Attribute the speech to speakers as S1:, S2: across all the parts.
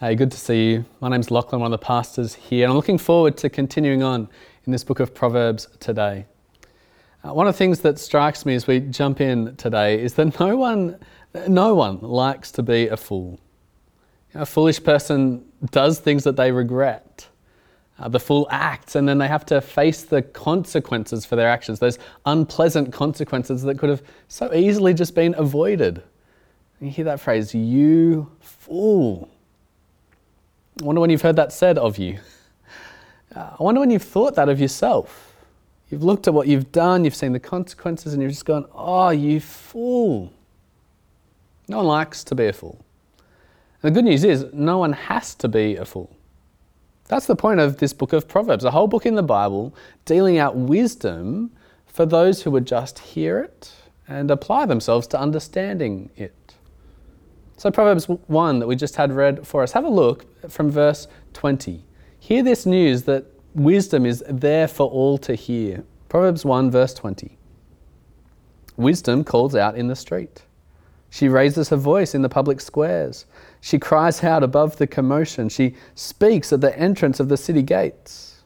S1: Hey, good to see you. My name's Lachlan, one of the pastors here, and I'm looking forward to continuing on in this book of Proverbs today. Uh, one of the things that strikes me as we jump in today is that no one, no one likes to be a fool. You know, a foolish person does things that they regret. Uh, the fool acts, and then they have to face the consequences for their actions, those unpleasant consequences that could have so easily just been avoided. You hear that phrase, you fool. I wonder when you've heard that said of you. I wonder when you've thought that of yourself. You've looked at what you've done, you've seen the consequences, and you've just gone, oh, you fool. No one likes to be a fool. And the good news is, no one has to be a fool. That's the point of this book of Proverbs, a whole book in the Bible dealing out wisdom for those who would just hear it and apply themselves to understanding it. So, Proverbs 1 that we just had read for us, have a look from verse 20. Hear this news that wisdom is there for all to hear. Proverbs 1, verse 20. Wisdom calls out in the street. She raises her voice in the public squares. She cries out above the commotion. She speaks at the entrance of the city gates.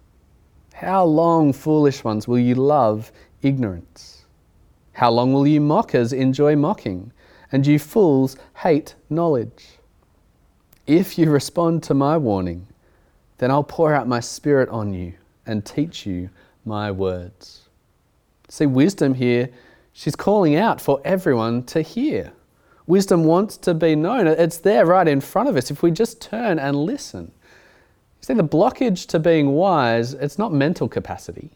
S1: How long, foolish ones, will you love ignorance? How long will you mockers enjoy mocking? And you fools hate knowledge. If you respond to my warning, then I'll pour out my spirit on you and teach you my words. See, wisdom here, she's calling out for everyone to hear. Wisdom wants to be known. It's there right in front of us if we just turn and listen. See, the blockage to being wise, it's not mental capacity.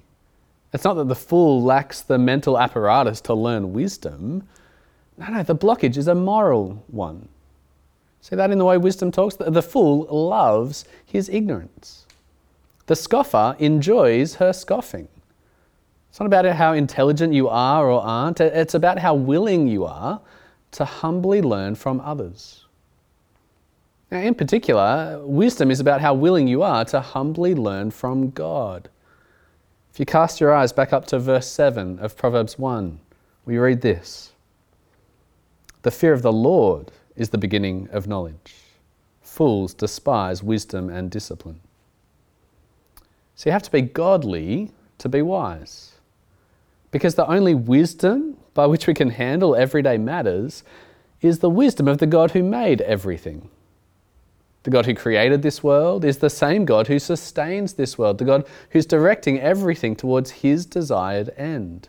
S1: It's not that the fool lacks the mental apparatus to learn wisdom. No, no, the blockage is a moral one. See that in the way wisdom talks? The fool loves his ignorance. The scoffer enjoys her scoffing. It's not about how intelligent you are or aren't, it's about how willing you are to humbly learn from others. Now, in particular, wisdom is about how willing you are to humbly learn from God. If you cast your eyes back up to verse 7 of Proverbs 1, we read this the fear of the Lord is the beginning of knowledge. Fools despise wisdom and discipline. So you have to be godly to be wise. Because the only wisdom by which we can handle everyday matters is the wisdom of the God who made everything. The God who created this world is the same God who sustains this world, the God who's directing everything towards his desired end.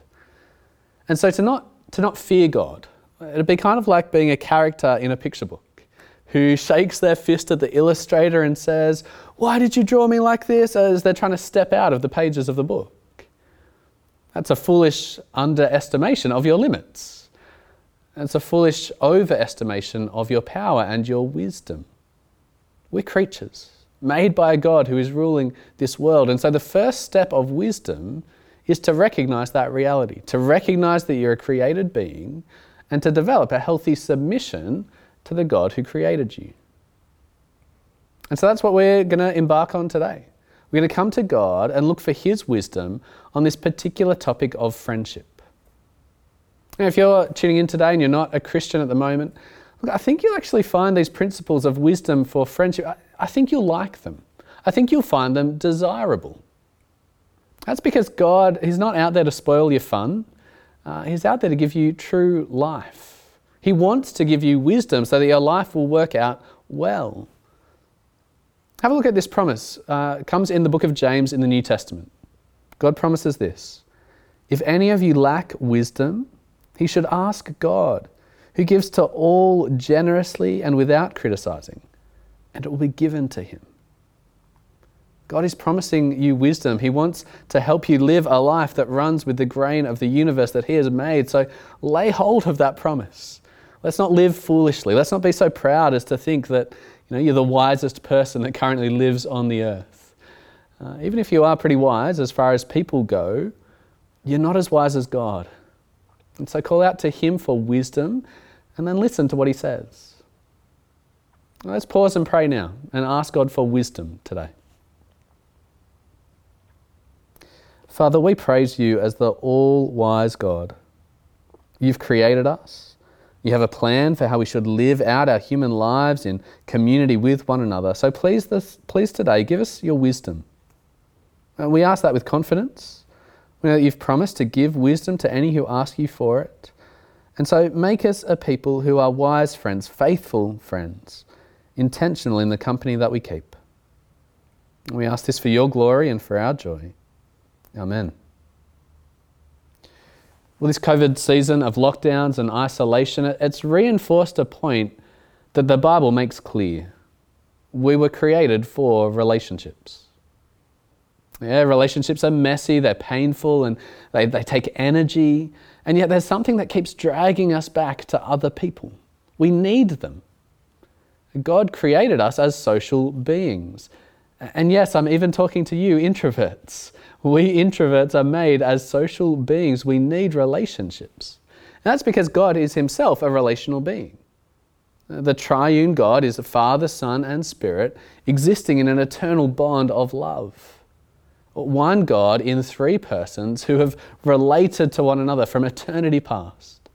S1: And so to not, to not fear God, It'd be kind of like being a character in a picture book who shakes their fist at the illustrator and says, Why did you draw me like this? as they're trying to step out of the pages of the book. That's a foolish underestimation of your limits. It's a foolish overestimation of your power and your wisdom. We're creatures made by a God who is ruling this world. And so the first step of wisdom is to recognize that reality, to recognize that you're a created being and to develop a healthy submission to the God who created you. And so that's what we're going to embark on today. We're going to come to God and look for His wisdom on this particular topic of friendship. Now, if you're tuning in today and you're not a Christian at the moment, look, I think you'll actually find these principles of wisdom for friendship, I, I think you'll like them. I think you'll find them desirable. That's because God, He's not out there to spoil your fun. Uh, he's out there to give you true life. He wants to give you wisdom so that your life will work out well. Have a look at this promise. Uh, it comes in the book of James in the New Testament. God promises this If any of you lack wisdom, he should ask God, who gives to all generously and without criticizing, and it will be given to him. God is promising you wisdom. He wants to help you live a life that runs with the grain of the universe that He has made. So lay hold of that promise. Let's not live foolishly. Let's not be so proud as to think that you know, you're the wisest person that currently lives on the earth. Uh, even if you are pretty wise as far as people go, you're not as wise as God. And so call out to Him for wisdom and then listen to what He says. Let's pause and pray now and ask God for wisdom today. Father, we praise you as the all wise God. You've created us You have a plan for how we should live out our human lives in community with one another. So please, this, please today, give us your wisdom. Uh, we ask that with confidence. We know that you've promised to give wisdom to any who ask you for it. And so make us a people who are wise friends, faithful friends, intentional in the company that we keep. We ask this for your glory and for our joy. Amen. Well, this COVID season of lockdowns and isolation, it's reinforced a point that the Bible makes clear. We were created for relationships. Yeah, relationships are messy, they're painful, and they, they take energy. And yet there's something that keeps dragging us back to other people. We need them. God created us as social beings. And yes, I'm even talking to you, introverts. We introverts are made as social beings. We need relationships. And that's because God is Himself a relational being. The triune God is the Father, Son, and Spirit existing in an eternal bond of love. One God in three persons who have related to one another from eternity past.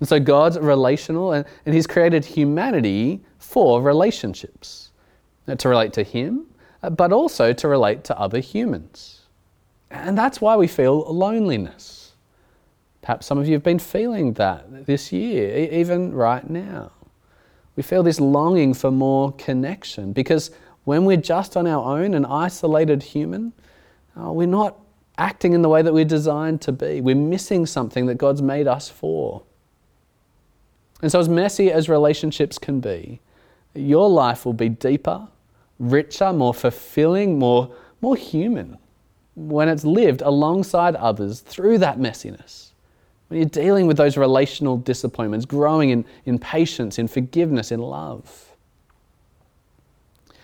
S1: And so God's relational and, and He's created humanity for relationships to relate to Him, uh, but also to relate to other humans. And that's why we feel loneliness. Perhaps some of you have been feeling that this year, even right now. We feel this longing for more connection because when we're just on our own, an isolated human, uh, we're not acting in the way that we're designed to be. We're missing something that God's made us for. And so, as messy as relationships can be, your life will be deeper, richer, more fulfilling, more, more human when it's lived alongside others through that messiness. When you're dealing with those relational disappointments, growing in, in patience, in forgiveness, in love.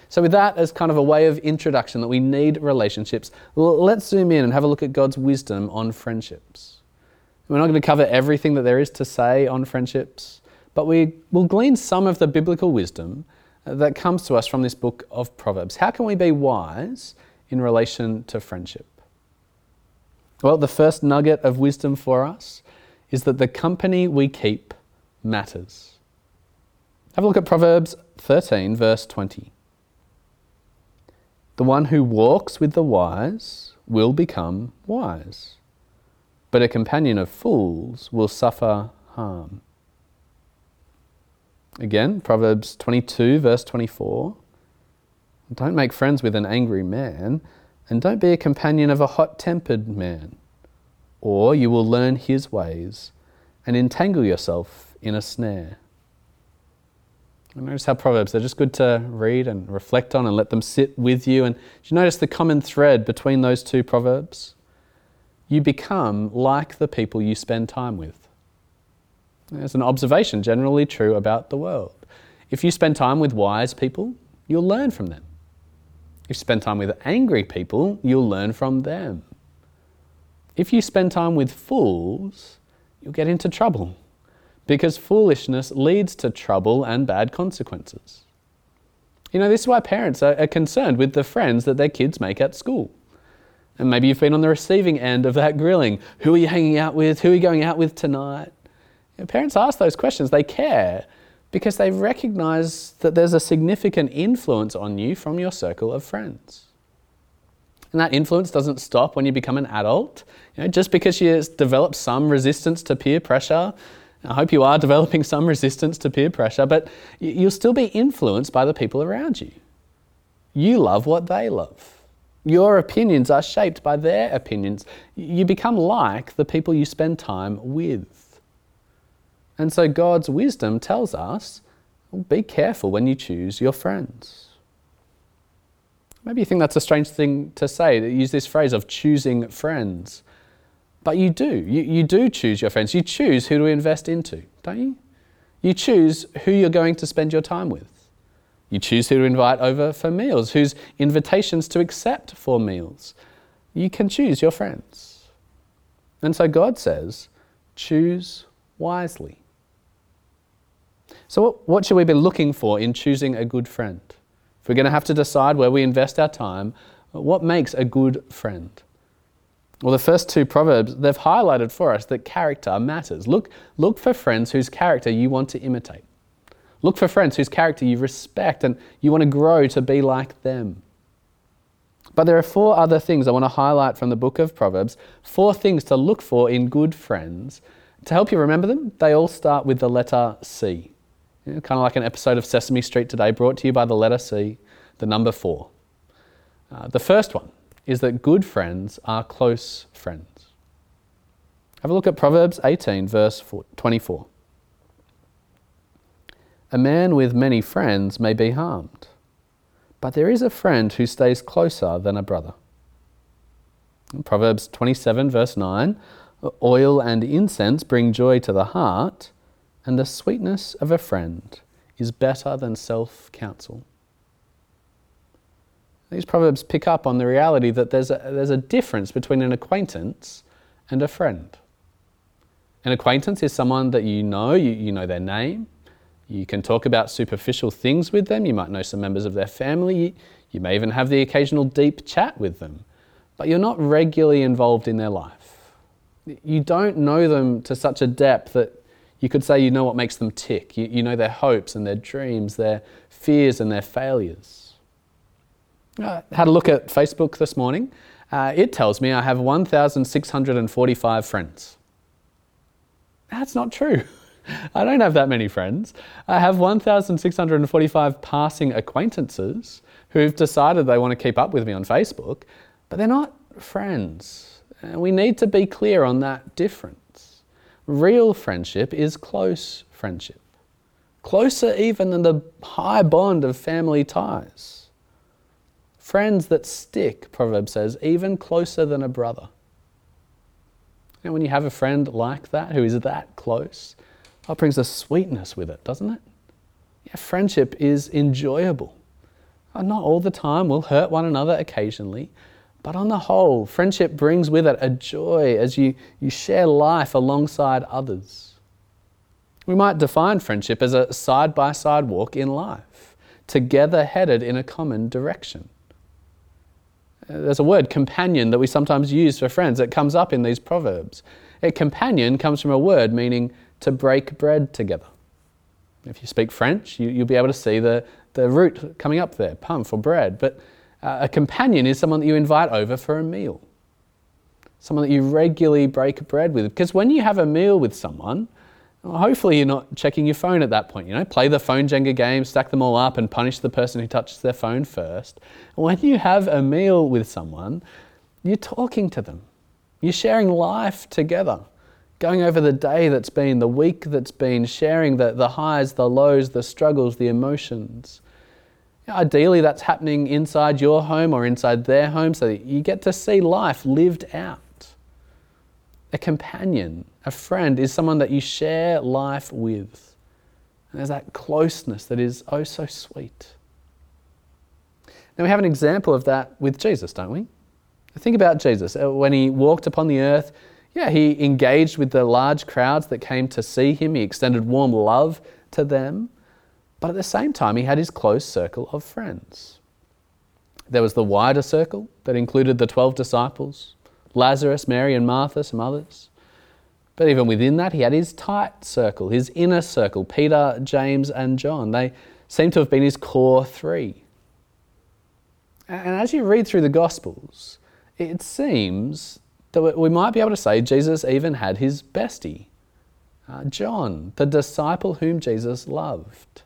S1: So, with that as kind of a way of introduction that we need relationships, let's zoom in and have a look at God's wisdom on friendships. We're not going to cover everything that there is to say on friendships, but we will glean some of the biblical wisdom uh, that comes to us from this book of Proverbs. How can we be wise in relation to friendship? Well, the first nugget of wisdom for us is that the company we keep matters. Have a look at Proverbs 13, verse 20. The one who walks with the wise will become wise, but a companion of fools will suffer harm. Again, Proverbs 22, verse 24. Don't make friends with an angry man, and don't be a companion of a hot tempered man, or you will learn his ways and entangle yourself in a snare. notice how Proverbs, they're just good to read and reflect on and let them sit with you. And do you notice the common thread between those two Proverbs? You become like the people you spend time with. There's an observation generally true about the world. If you spend time with wise people, you'll learn from them. If you spend time with angry people, you'll learn from them. If you spend time with fools, you'll get into trouble because foolishness leads to trouble and bad consequences. You know, this is why parents are, concerned with the friends that their kids make at school. And maybe you've been on the receiving end of that grilling. Who are you hanging out with? Who are you going out with tonight? You know, parents ask those questions. They care because they recognize that there's a significant influence on you from your circle of friends. And that influence doesn't stop when you become an adult. You know, just because you develop some resistance to peer pressure, I hope you are developing some resistance to peer pressure, but you'll still be influenced by the people around you. You love what they love. Your opinions are shaped by their opinions. You become like the people you spend time with. And so God's wisdom tells us well, be careful when you choose your friends. Maybe you think that's a strange thing to say, to use this phrase of choosing friends. But you do. You, you do choose your friends. You choose who to invest into, don't you? You choose who you're going to spend your time with. You choose who to invite over for meals, whose invitations to accept for meals. You can choose your friends. And so God says, choose wisely. So, what, should we be looking for in choosing a good friend? If we're going to have to decide where we invest our time, what makes a good friend? Well, the first two proverbs, they've highlighted for us that character matters. Look, look for friends whose character you want to imitate. Look for friends whose character you respect and you want to grow to be like them. But there are four other things I want to highlight from the book of Proverbs, four things to look for in good friends. To help you remember them, they all start with the letter C. Kind of like an episode of Sesame Street today, brought to you by the letter C, the number four. Uh, the first one is that good friends are close friends. Have a look at Proverbs 18, verse 24. A man with many friends may be harmed, but there is a friend who stays closer than a brother. In Proverbs 27, verse 9 Oil and incense bring joy to the heart, and the sweetness of a friend is better than self counsel. These proverbs pick up on the reality that there's a, there's a difference between an acquaintance and a friend. An acquaintance is someone that you know, you, you know their name, you can talk about superficial things with them, you might know some members of their family, you may even have the occasional deep chat with them, but you're not regularly involved in their life. You don't know them to such a depth that you could say you know what makes them tick. You, you know their hopes and their dreams, their fears and their failures. I had a look at Facebook this morning. Uh, it tells me I have 1,645 friends. That's not true. I don't have that many friends. I have 1,645 passing acquaintances who've decided they want to keep up with me on Facebook, but they're not friends. And we need to be clear on that difference. Real friendship is close friendship, closer even than the high bond of family ties. Friends that stick, Proverbs says, even closer than a brother. And when you have a friend like that, who is that close, that brings a sweetness with it, doesn't it? Yeah, friendship is enjoyable. Not all the time, we'll hurt one another occasionally, but on the whole, friendship brings with it a joy as you, you share life alongside others. We might define friendship as a side by side walk in life, together headed in a common direction there's a word, companion, that we sometimes use for friends. It comes up in these proverbs. A companion comes from a word meaning to break bread together. If you speak French, you, will be able to see the, the root coming up there, pain for bread. But uh, a companion is someone that you invite over for a meal, someone that you regularly break bread with. Because when you have a meal with someone, hopefully, you're not checking your phone at that point. You know, play the phone Jenga game, stack them all up, and punish the person who touches their phone first. When you have a meal with someone, you're talking to them. You're sharing life together, going over the day that's been, the week that's been, sharing the, the highs, the lows, the struggles, the emotions. Ideally, that's happening inside your home or inside their home so that you get to see life lived out. A companion, a friend, is someone that you share life with. And there's that closeness that is oh so sweet. Now, we have an example of that with Jesus, don't we? Think about Jesus. Uh, when he walked upon the earth, yeah, he engaged with the large crowds that came to see him. He extended warm love to them. But at the same time, he had his close circle of friends. There was the wider circle that included the 12 disciples, Lazarus, Mary, and Martha, some others. But even within that, he had his tight circle, his inner circle Peter, James, and John. They seem to have been his core three. And as you read through the Gospels, it seems that we might be able to say Jesus even had his bestie, uh, John, the disciple whom Jesus loved.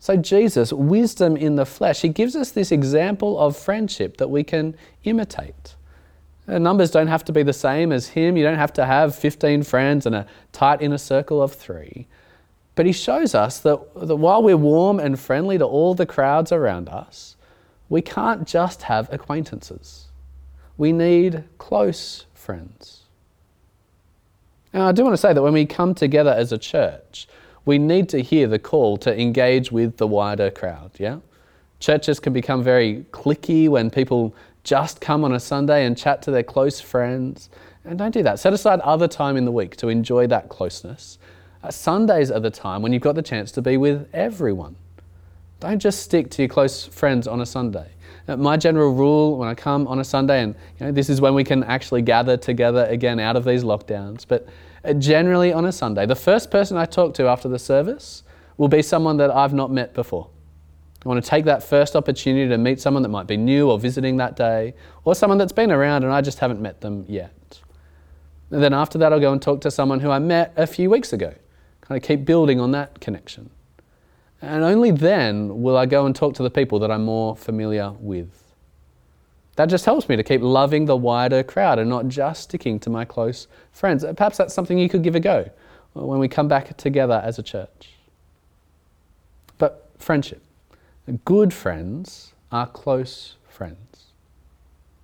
S1: So, Jesus, wisdom in the flesh, he gives us this example of friendship that we can imitate. The numbers don't have to be the same as him. You don't have to have 15 friends and a tight inner circle of three. But he shows us that, that while we're warm and friendly to all the crowds around us, we can't just have acquaintances. We need close friends. Now, I do want to say that when we come together as a church, we need to hear the call to engage with the wider crowd, yeah? Churches can become very cliquey when people just come on a Sunday and chat to their close friends. And don't do that. Set aside other time in the week to enjoy that closeness. Uh, Sundays are the time when you've got the chance to be with everyone. Don't just stick to your close friends on a Sunday. Uh, my general rule when I come on a Sunday, and you know, this is when we can actually gather together again out of these lockdowns, but Uh, generally on a Sunday, the first person I talk to after the service will be someone that I've not met before. I want to take that first opportunity to meet someone that might be new or visiting that day, or someone that's been around and I just haven't met them yet. And then after that, I'll go and talk to someone who I met a few weeks ago, kind of keep building on that connection. And only then will I go and talk to the people that I'm more familiar with. That just helps me to keep loving the wider crowd and not just sticking to my close friends. Uh, perhaps that's something you could give a go uh, when we come back together as a church. But friendship. Good friends are close friends.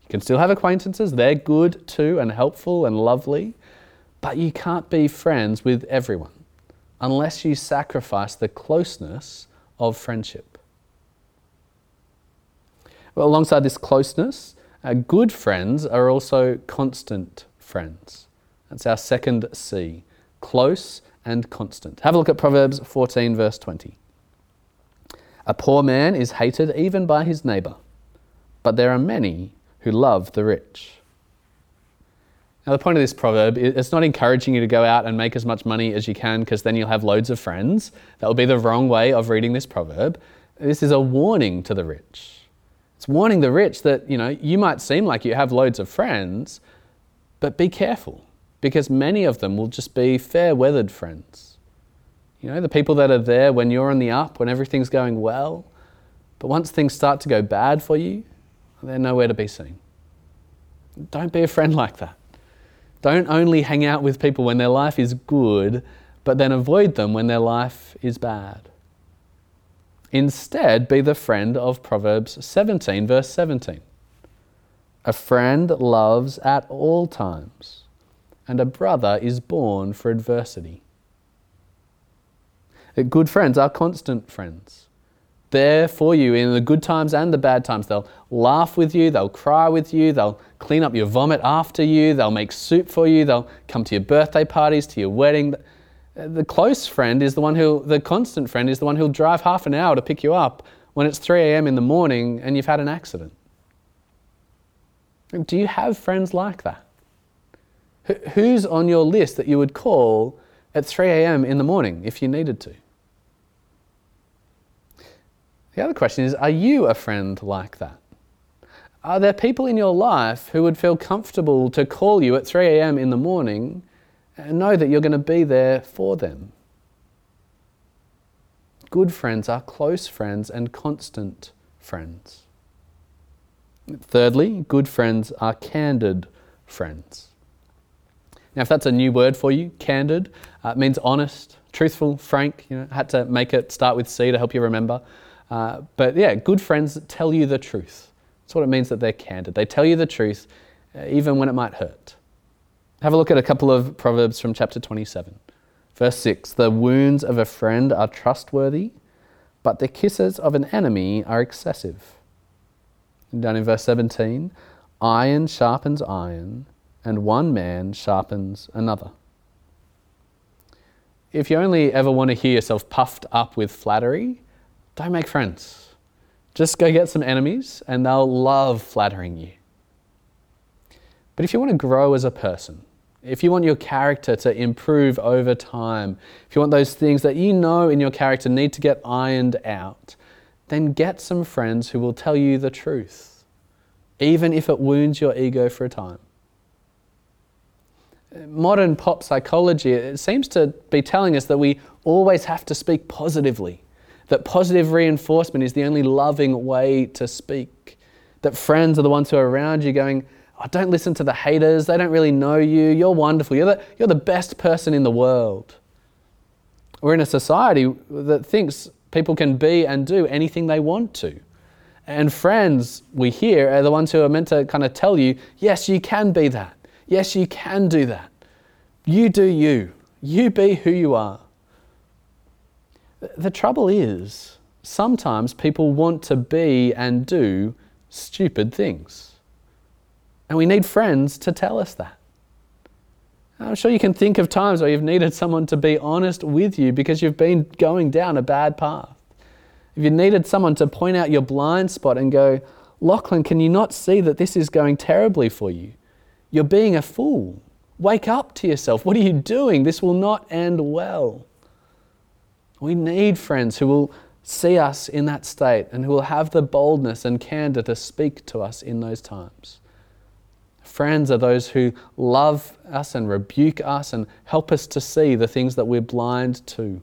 S1: You can still have acquaintances, they're good too and helpful and lovely, but you can't be friends with everyone unless you sacrifice the closeness of friendship. Alongside this closeness, good friends are also constant friends. That's our second C close and constant. Have a look at Proverbs 14, verse 20. A poor man is hated even by his neighbor, but there are many who love the rich. Now, the point of this proverb is it's not encouraging you to go out and make as much money as you can because then you'll have loads of friends. That would be the wrong way of reading this proverb. This is a warning to the rich. It's warning the rich that, you know, you might seem like you have loads of friends, but be careful because many of them will just be fair weathered friends. You know, the people that are there when you're on the up, when everything's going well, but once things start to go bad for you, they're nowhere to be seen. Don't be a friend like that. Don't only hang out with people when their life is good, but then avoid them when their life is bad. Instead, be the friend of Proverbs 17, verse 17. A friend loves at all times, and a brother is born for adversity. Good friends are constant friends there for you in the good times and the bad times. They'll laugh with you, they'll cry with you, they'll clean up your vomit after you, they'll make soup for you, they'll come to your birthday parties, to your wedding. The close friend is the one who, the constant friend is the one who'll drive half an hour to pick you up when it's 3 a.m. in the morning and you've had an accident. Do you have friends like that? Who's on your list that you would call at 3 a.m. in the morning if you needed to? The other question is Are you a friend like that? Are there people in your life who would feel comfortable to call you at 3 a.m. in the morning and know that you're going to be there for them? Good friends are close friends and constant friends. Thirdly, good friends are candid friends. Now, if that's a new word for you, candid, uh, means honest, truthful, frank. You know, I had to make it start with C to help you remember. Uh, but yeah, good friends tell you the truth. That's what it means that they're candid. They tell you the truth, uh, even when it might hurt. Have a look at a couple of Proverbs from chapter 27. Verse 6 The wounds of a friend are trustworthy, but the kisses of an enemy are excessive. And down in verse 17 Iron sharpens iron, and one man sharpens another. If you only ever want to hear yourself puffed up with flattery, don't make friends. Just go get some enemies and they'll love flattering you. But if you want to grow as a person, if you want your character to improve over time, if you want those things that you know in your character need to get ironed out, then get some friends who will tell you the truth, even if it wounds your ego for a time. Modern pop psychology it seems to be telling us that we always have to speak positively that positive reinforcement is the only loving way to speak. That friends are the ones who are around you going, oh, don't listen to the haters. They don't really know you. You're wonderful. You're the, you're the best person in the world. We're in a society that thinks people can be and do anything they want to. And friends, we hear, are the ones who are meant to kind of tell you, yes, you can be that. Yes, you can do that. You do you. You be who you are. The trouble is, sometimes people want to be and do stupid things. And we need friends to tell us that. I'm sure you can think of times where you've needed someone to be honest with you because you've been going down a bad path. if you needed someone to point out your blind spot and go, Lachlan, can you not see that this is going terribly for you? You're being a fool. Wake up to yourself. What are you doing? This will not end well. We need friends who will see us in that state and who will have the boldness and candor to speak to us in those times. Friends are those who love us and rebuke us and help us to see the things that we're blind to.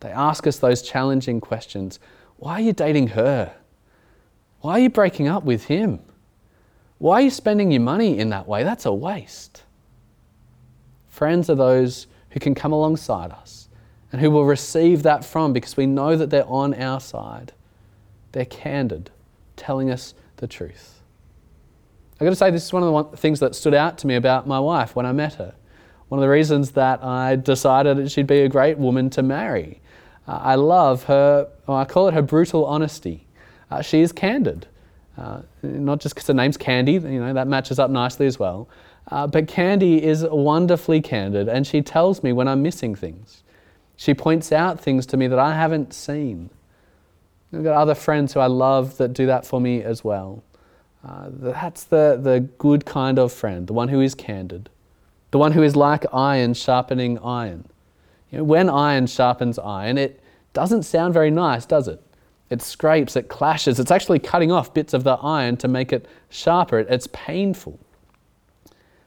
S1: They ask us those challenging questions Why are you dating her? Why are you breaking up with him? Why are you spending your money in that way? That's a waste. Friends are those who can come alongside us and who will receive that from because we know that they're on our side. They're candid, telling us the truth. I've got to say, this is one of the things that stood out to me about my wife when I met her. One of the reasons that I decided that she'd be a great woman to marry. Uh, I love her, I call it her brutal honesty. Uh, she is candid. Uh, not just because her name's Candy, you know, that matches up nicely as well. Uh, but Candy is wonderfully candid and she tells me when I'm missing things. She points out things to me that I haven't seen. I've got other friends who I love that do that for me as well. Uh, that's the, the good kind of friend, the one who is candid, the one who is like iron sharpening iron. You know, when iron sharpens iron, it doesn't sound very nice, does it? It scrapes, it clashes, it's actually cutting off bits of the iron to make it sharper. It's painful.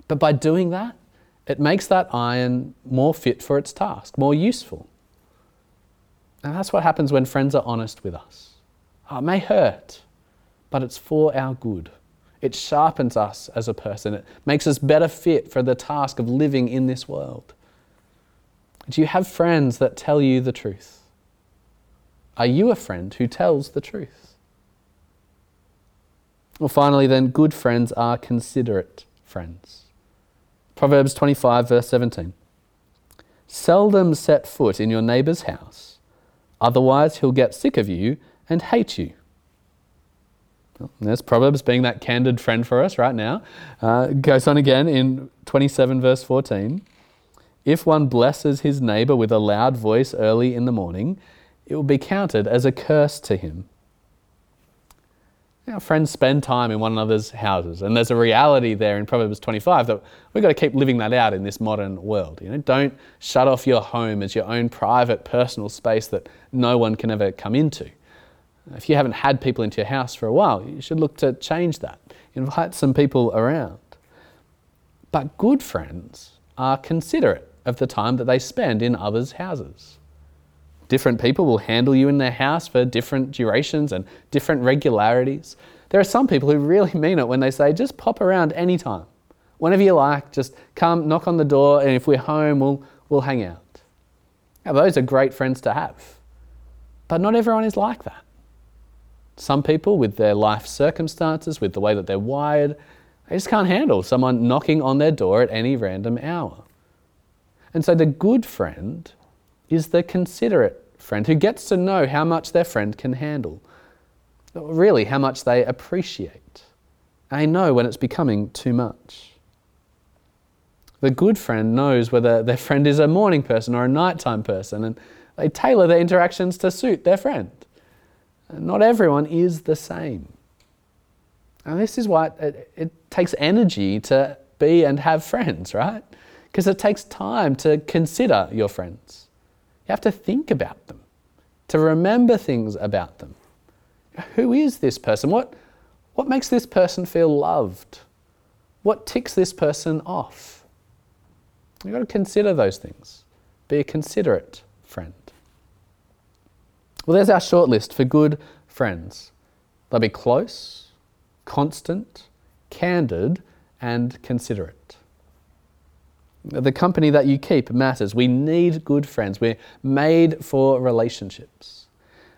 S1: But by doing that, it makes that iron more fit for its task, more useful. And that's what happens when friends are honest with us. Oh, it may hurt, but it's for our good. It sharpens us as a person, it makes us better fit for the task of living in this world. Do you have friends that tell you the truth? Are you a friend who tells the truth? Well, finally, then, good friends are considerate friends. Proverbs 25, verse 17. Seldom set foot in your neighbour's house, otherwise he'll get sick of you and hate you. There's Proverbs being that candid friend for us right now. Uh, goes on again in 27, verse 14. If one blesses his neighbour with a loud voice early in the morning, it will be counted as a curse to him. Our friends spend time in one another's houses, and there's a reality there in Proverbs 25 that we've got to keep living that out in this modern world. You know, don't shut off your home as your own private, personal space that no one can ever come into. If you haven't had people into your house for a while, you should look to change that. Invite some people around. But good friends are considerate of the time that they spend in others' houses. Different people will handle you in their house for different durations and different regularities. There are some people who really mean it when they say, just pop around anytime. Whenever you like, just come, knock on the door, and if we're home, we'll, we'll hang out. Now, those are great friends to have. But not everyone is like that. Some people, with their life circumstances, with the way that they're wired, they just can't handle someone knocking on their door at any random hour. And so the good friend is the considerate friend who gets to know how much their friend can handle, really, how much they appreciate. They know when it's becoming too much. The good friend knows whether their friend is a morning person or a nighttime person, and they tailor their interactions to suit their friend. Not everyone is the same. And this is why it, it takes energy to be and have friends, right? Because it takes time to consider your friends. You have to think about them, to remember things about them. Who is this person? What, what makes this person feel loved? What ticks this person off? You've got to consider those things. Be considerate. Well, there's our short list for good friends. They'll be close, constant, candid, and considerate. The company that you keep matters. We need good friends. We're made for relationships.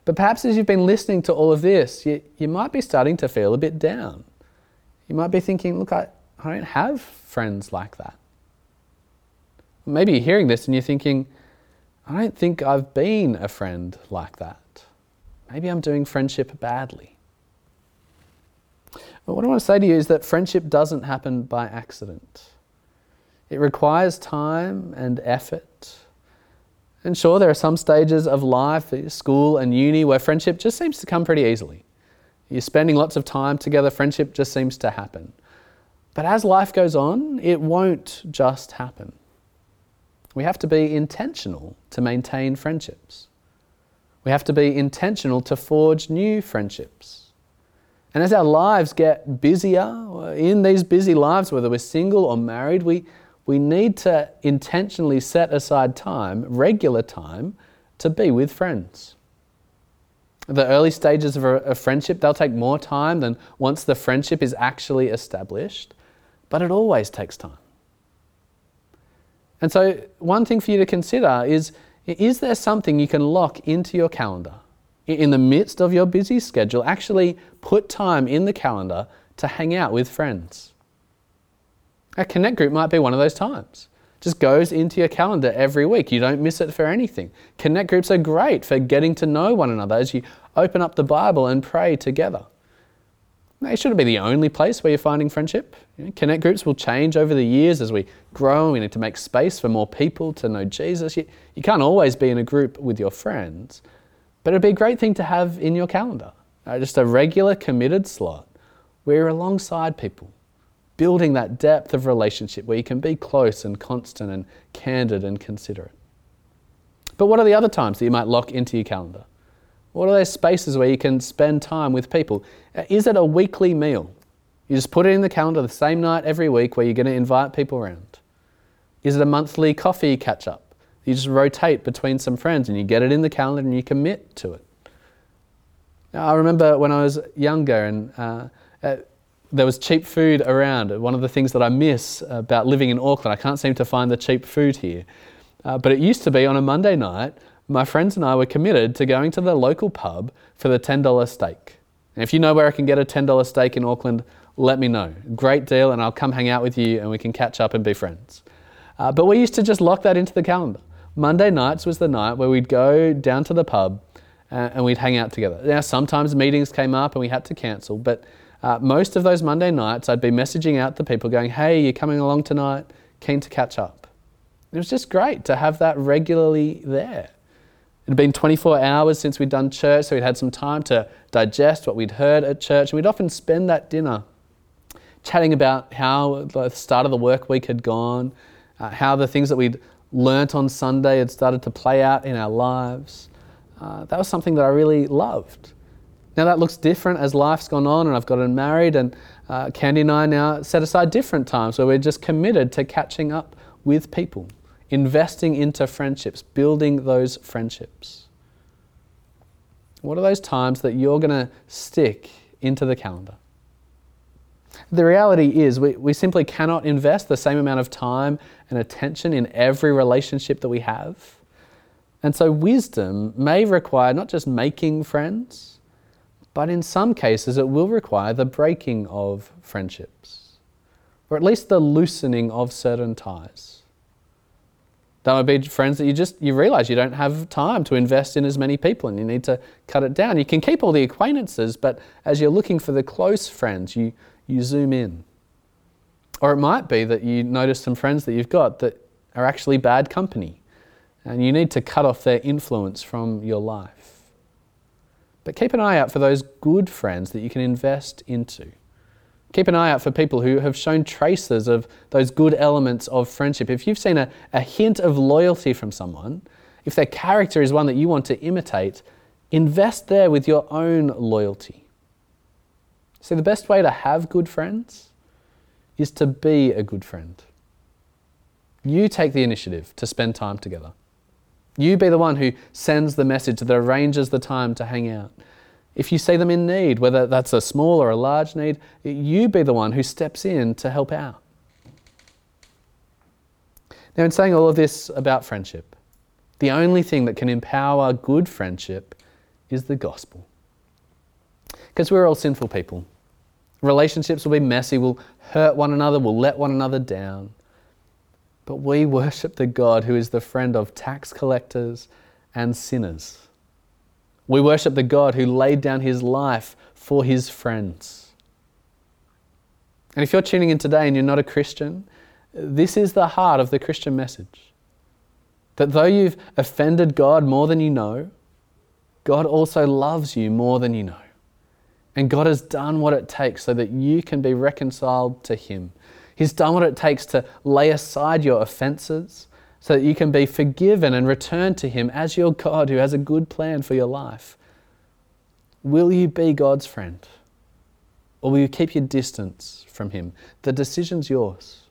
S1: But perhaps as you've been listening to all of this, you, you might be starting to feel a bit down. You might be thinking, look, I, I don't have friends like that. Maybe you're hearing this and you're thinking, I don't think I've been a friend like that. Maybe I'm doing friendship badly. But what I want to say to you is that friendship doesn't happen by accident. It requires time and effort. And sure, there are some stages of life, uh, school and uni, where friendship just seems to come pretty easily. You're spending lots of time together, friendship just seems to happen. But as life goes on, it won't just happen. We have to be intentional to maintain friendships. We have to be intentional to forge new friendships. And as our lives get busier, in these busy lives, whether we're single or married, we, we need to intentionally set aside time, regular time, to be with friends. The early stages of a, a friendship, they'll take more time than once the friendship is actually established, but it always takes time. And so, one thing for you to consider is is there something you can lock into your calendar? In the midst of your busy schedule, actually put time in the calendar to hang out with friends. A connect group might be one of those times. Just goes into your calendar every week. You don't miss it for anything. Connect groups are great for getting to know one another as you open up the Bible and pray together. It shouldn't be the only place where you're finding friendship. You know, connect groups will change over the years as we grow. We need to make space for more people to know Jesus. You, you can't always be in a group with your friends, but it'd be a great thing to have in your calendar. Uh, just a regular committed slot where you're alongside people, building that depth of relationship where you can be close and constant and candid and considerate. But what are the other times that you might lock into your calendar? What are those spaces where you can spend time with people? Uh, is it a weekly meal? You just put it in the calendar the same night every week where you're going to invite people around. Is it a monthly coffee catch up? You just rotate between some friends and you get it in the calendar and you commit to it. Now, I remember when I was younger and uh, uh, there was cheap food around. One of the things that I miss about living in Auckland, I can't seem to find the cheap food here. Uh, but it used to be on a Monday night, my friends and I were committed to going to the local pub for the $10 steak. And if you know where I can get a $10 steak in Auckland, let me know. Great deal, and I'll come hang out with you and we can catch up and be friends. Uh, but we used to just lock that into the calendar. Monday nights was the night where we'd go down to the pub uh, and we'd hang out together. Now, sometimes meetings came up and we had to cancel, but uh, most of those Monday nights I'd be messaging out to people going, hey, you're coming along tonight, keen to catch up. It was just great to have that regularly there. It had been 24 hours since we'd done church, so we'd had some time to digest what we'd heard at church. And we'd often spend that dinner chatting about how the start of the work week had gone, uh, how the things that we'd learnt on Sunday had started to play out in our lives. Uh, that was something that I really loved. Now that looks different as life's gone on, and I've gotten married, and uh, Candy and I now set aside different times where we're just committed to catching up with people investing into friendships, building those friendships. What are those times that you're going to stick into the calendar? The reality is, we, we simply cannot invest the same amount of time and attention in every relationship that we have. And so, wisdom may require not just making friends, but in some cases, it will require the breaking of friendships, or at least the loosening of certain ties. That would be friends that you just you realize you don't have time to invest in as many people and you need to cut it down. You can keep all the acquaintances, but as you're looking for the close friends, you, you zoom in. Or it might be that you notice some friends that you've got that are actually bad company and you need to cut off their influence from your life. But keep an eye out for those good friends that you can invest into. Keep an eye out for people who have shown traces of those good elements of friendship. If you've seen a, a hint of loyalty from someone, if their character is one that you want to imitate, invest there with your own loyalty. See, the best way to have good friends is to be a good friend. You take the initiative to spend time together. You be the one who sends the message that arranges the time to hang out. If you see them in need, whether that's a small or a large need, you be the one who steps in to help out. Now, in saying all of this about friendship, the only thing that can empower good friendship is the gospel. Because we're all sinful people. Relationships will be messy, we'll hurt one another, we'll let one another down. But we worship the God who is the friend of tax collectors and sinners. We worship the God who laid down his life for his friends. And if you're tuning in today and you're not a Christian, this is the heart of the Christian message. That though you've offended God more than you know, God also loves you more than you know. And God has done what it takes so that you can be reconciled to Him. He's done what it takes to lay aside your offenses so that you can be forgiven and return to Him as your God who has a good plan for your life. Will you be God's friend? Or will you keep your distance from Him? The decision's yours.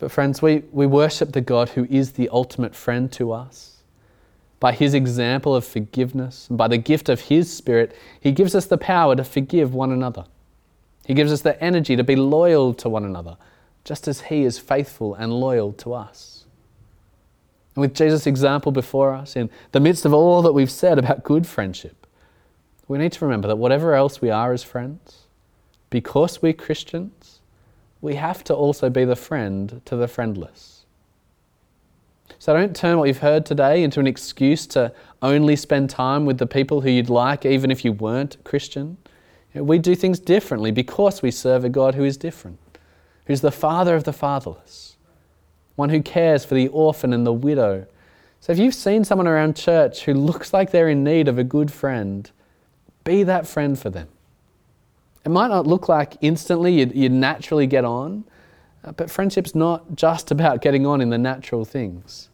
S1: But, friends, we, we worship the God who is the ultimate friend to us. By his example of forgiveness and by the gift of his Spirit, he gives us the power to forgive one another. He gives us the energy to be loyal to one another, just as he is faithful and loyal to us. And with Jesus' example before us, in the midst of all that we've said about good friendship, we need to remember that whatever else we are as friends, because we're Christians, we have to also be the friend to the friendless. So don't turn what you've heard today into an excuse to only spend time with the people who you'd like, even if you weren't Christian. We do things differently because we serve a God who is different, who's the Father of the fatherless, one who cares for the orphan and the widow. So if you've seen someone around church who looks like they're in need of a good friend, be that friend for them. It might not look like instantly you'd, naturally get on, uh, but friendship's not just about getting on in the natural things.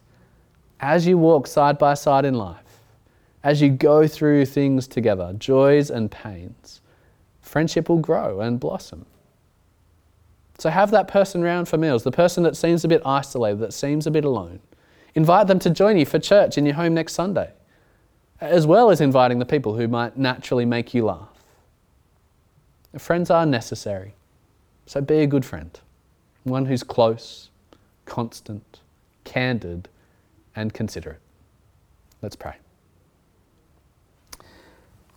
S1: As you walk side by side in life, as you go through things together, joys and pains, friendship will grow and blossom. So have that person round for meals, the person that seems a bit isolated, that seems a bit alone. Invite them to join you for church in your home next Sunday, as well as inviting the people who might naturally make you laugh. Friends are necessary. So be a good friend, one who's close, constant, candid, and considerate. Let's pray.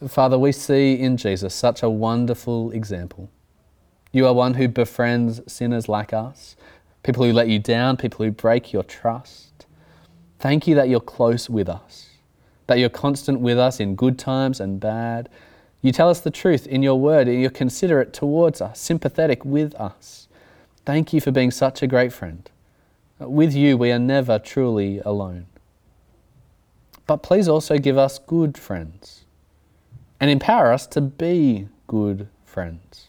S1: Father, we see in Jesus such a wonderful example. You are one who befriends sinners like us, people who let you down, people who break your trust. Thank you that you're close with us, that you're constant with us in good times and bad, you tell us the truth in your word, and you're considerate towards us, sympathetic with us. Thank you for being such a great friend. With you, we are never truly alone. But please also give us good friends and empower us to be good friends.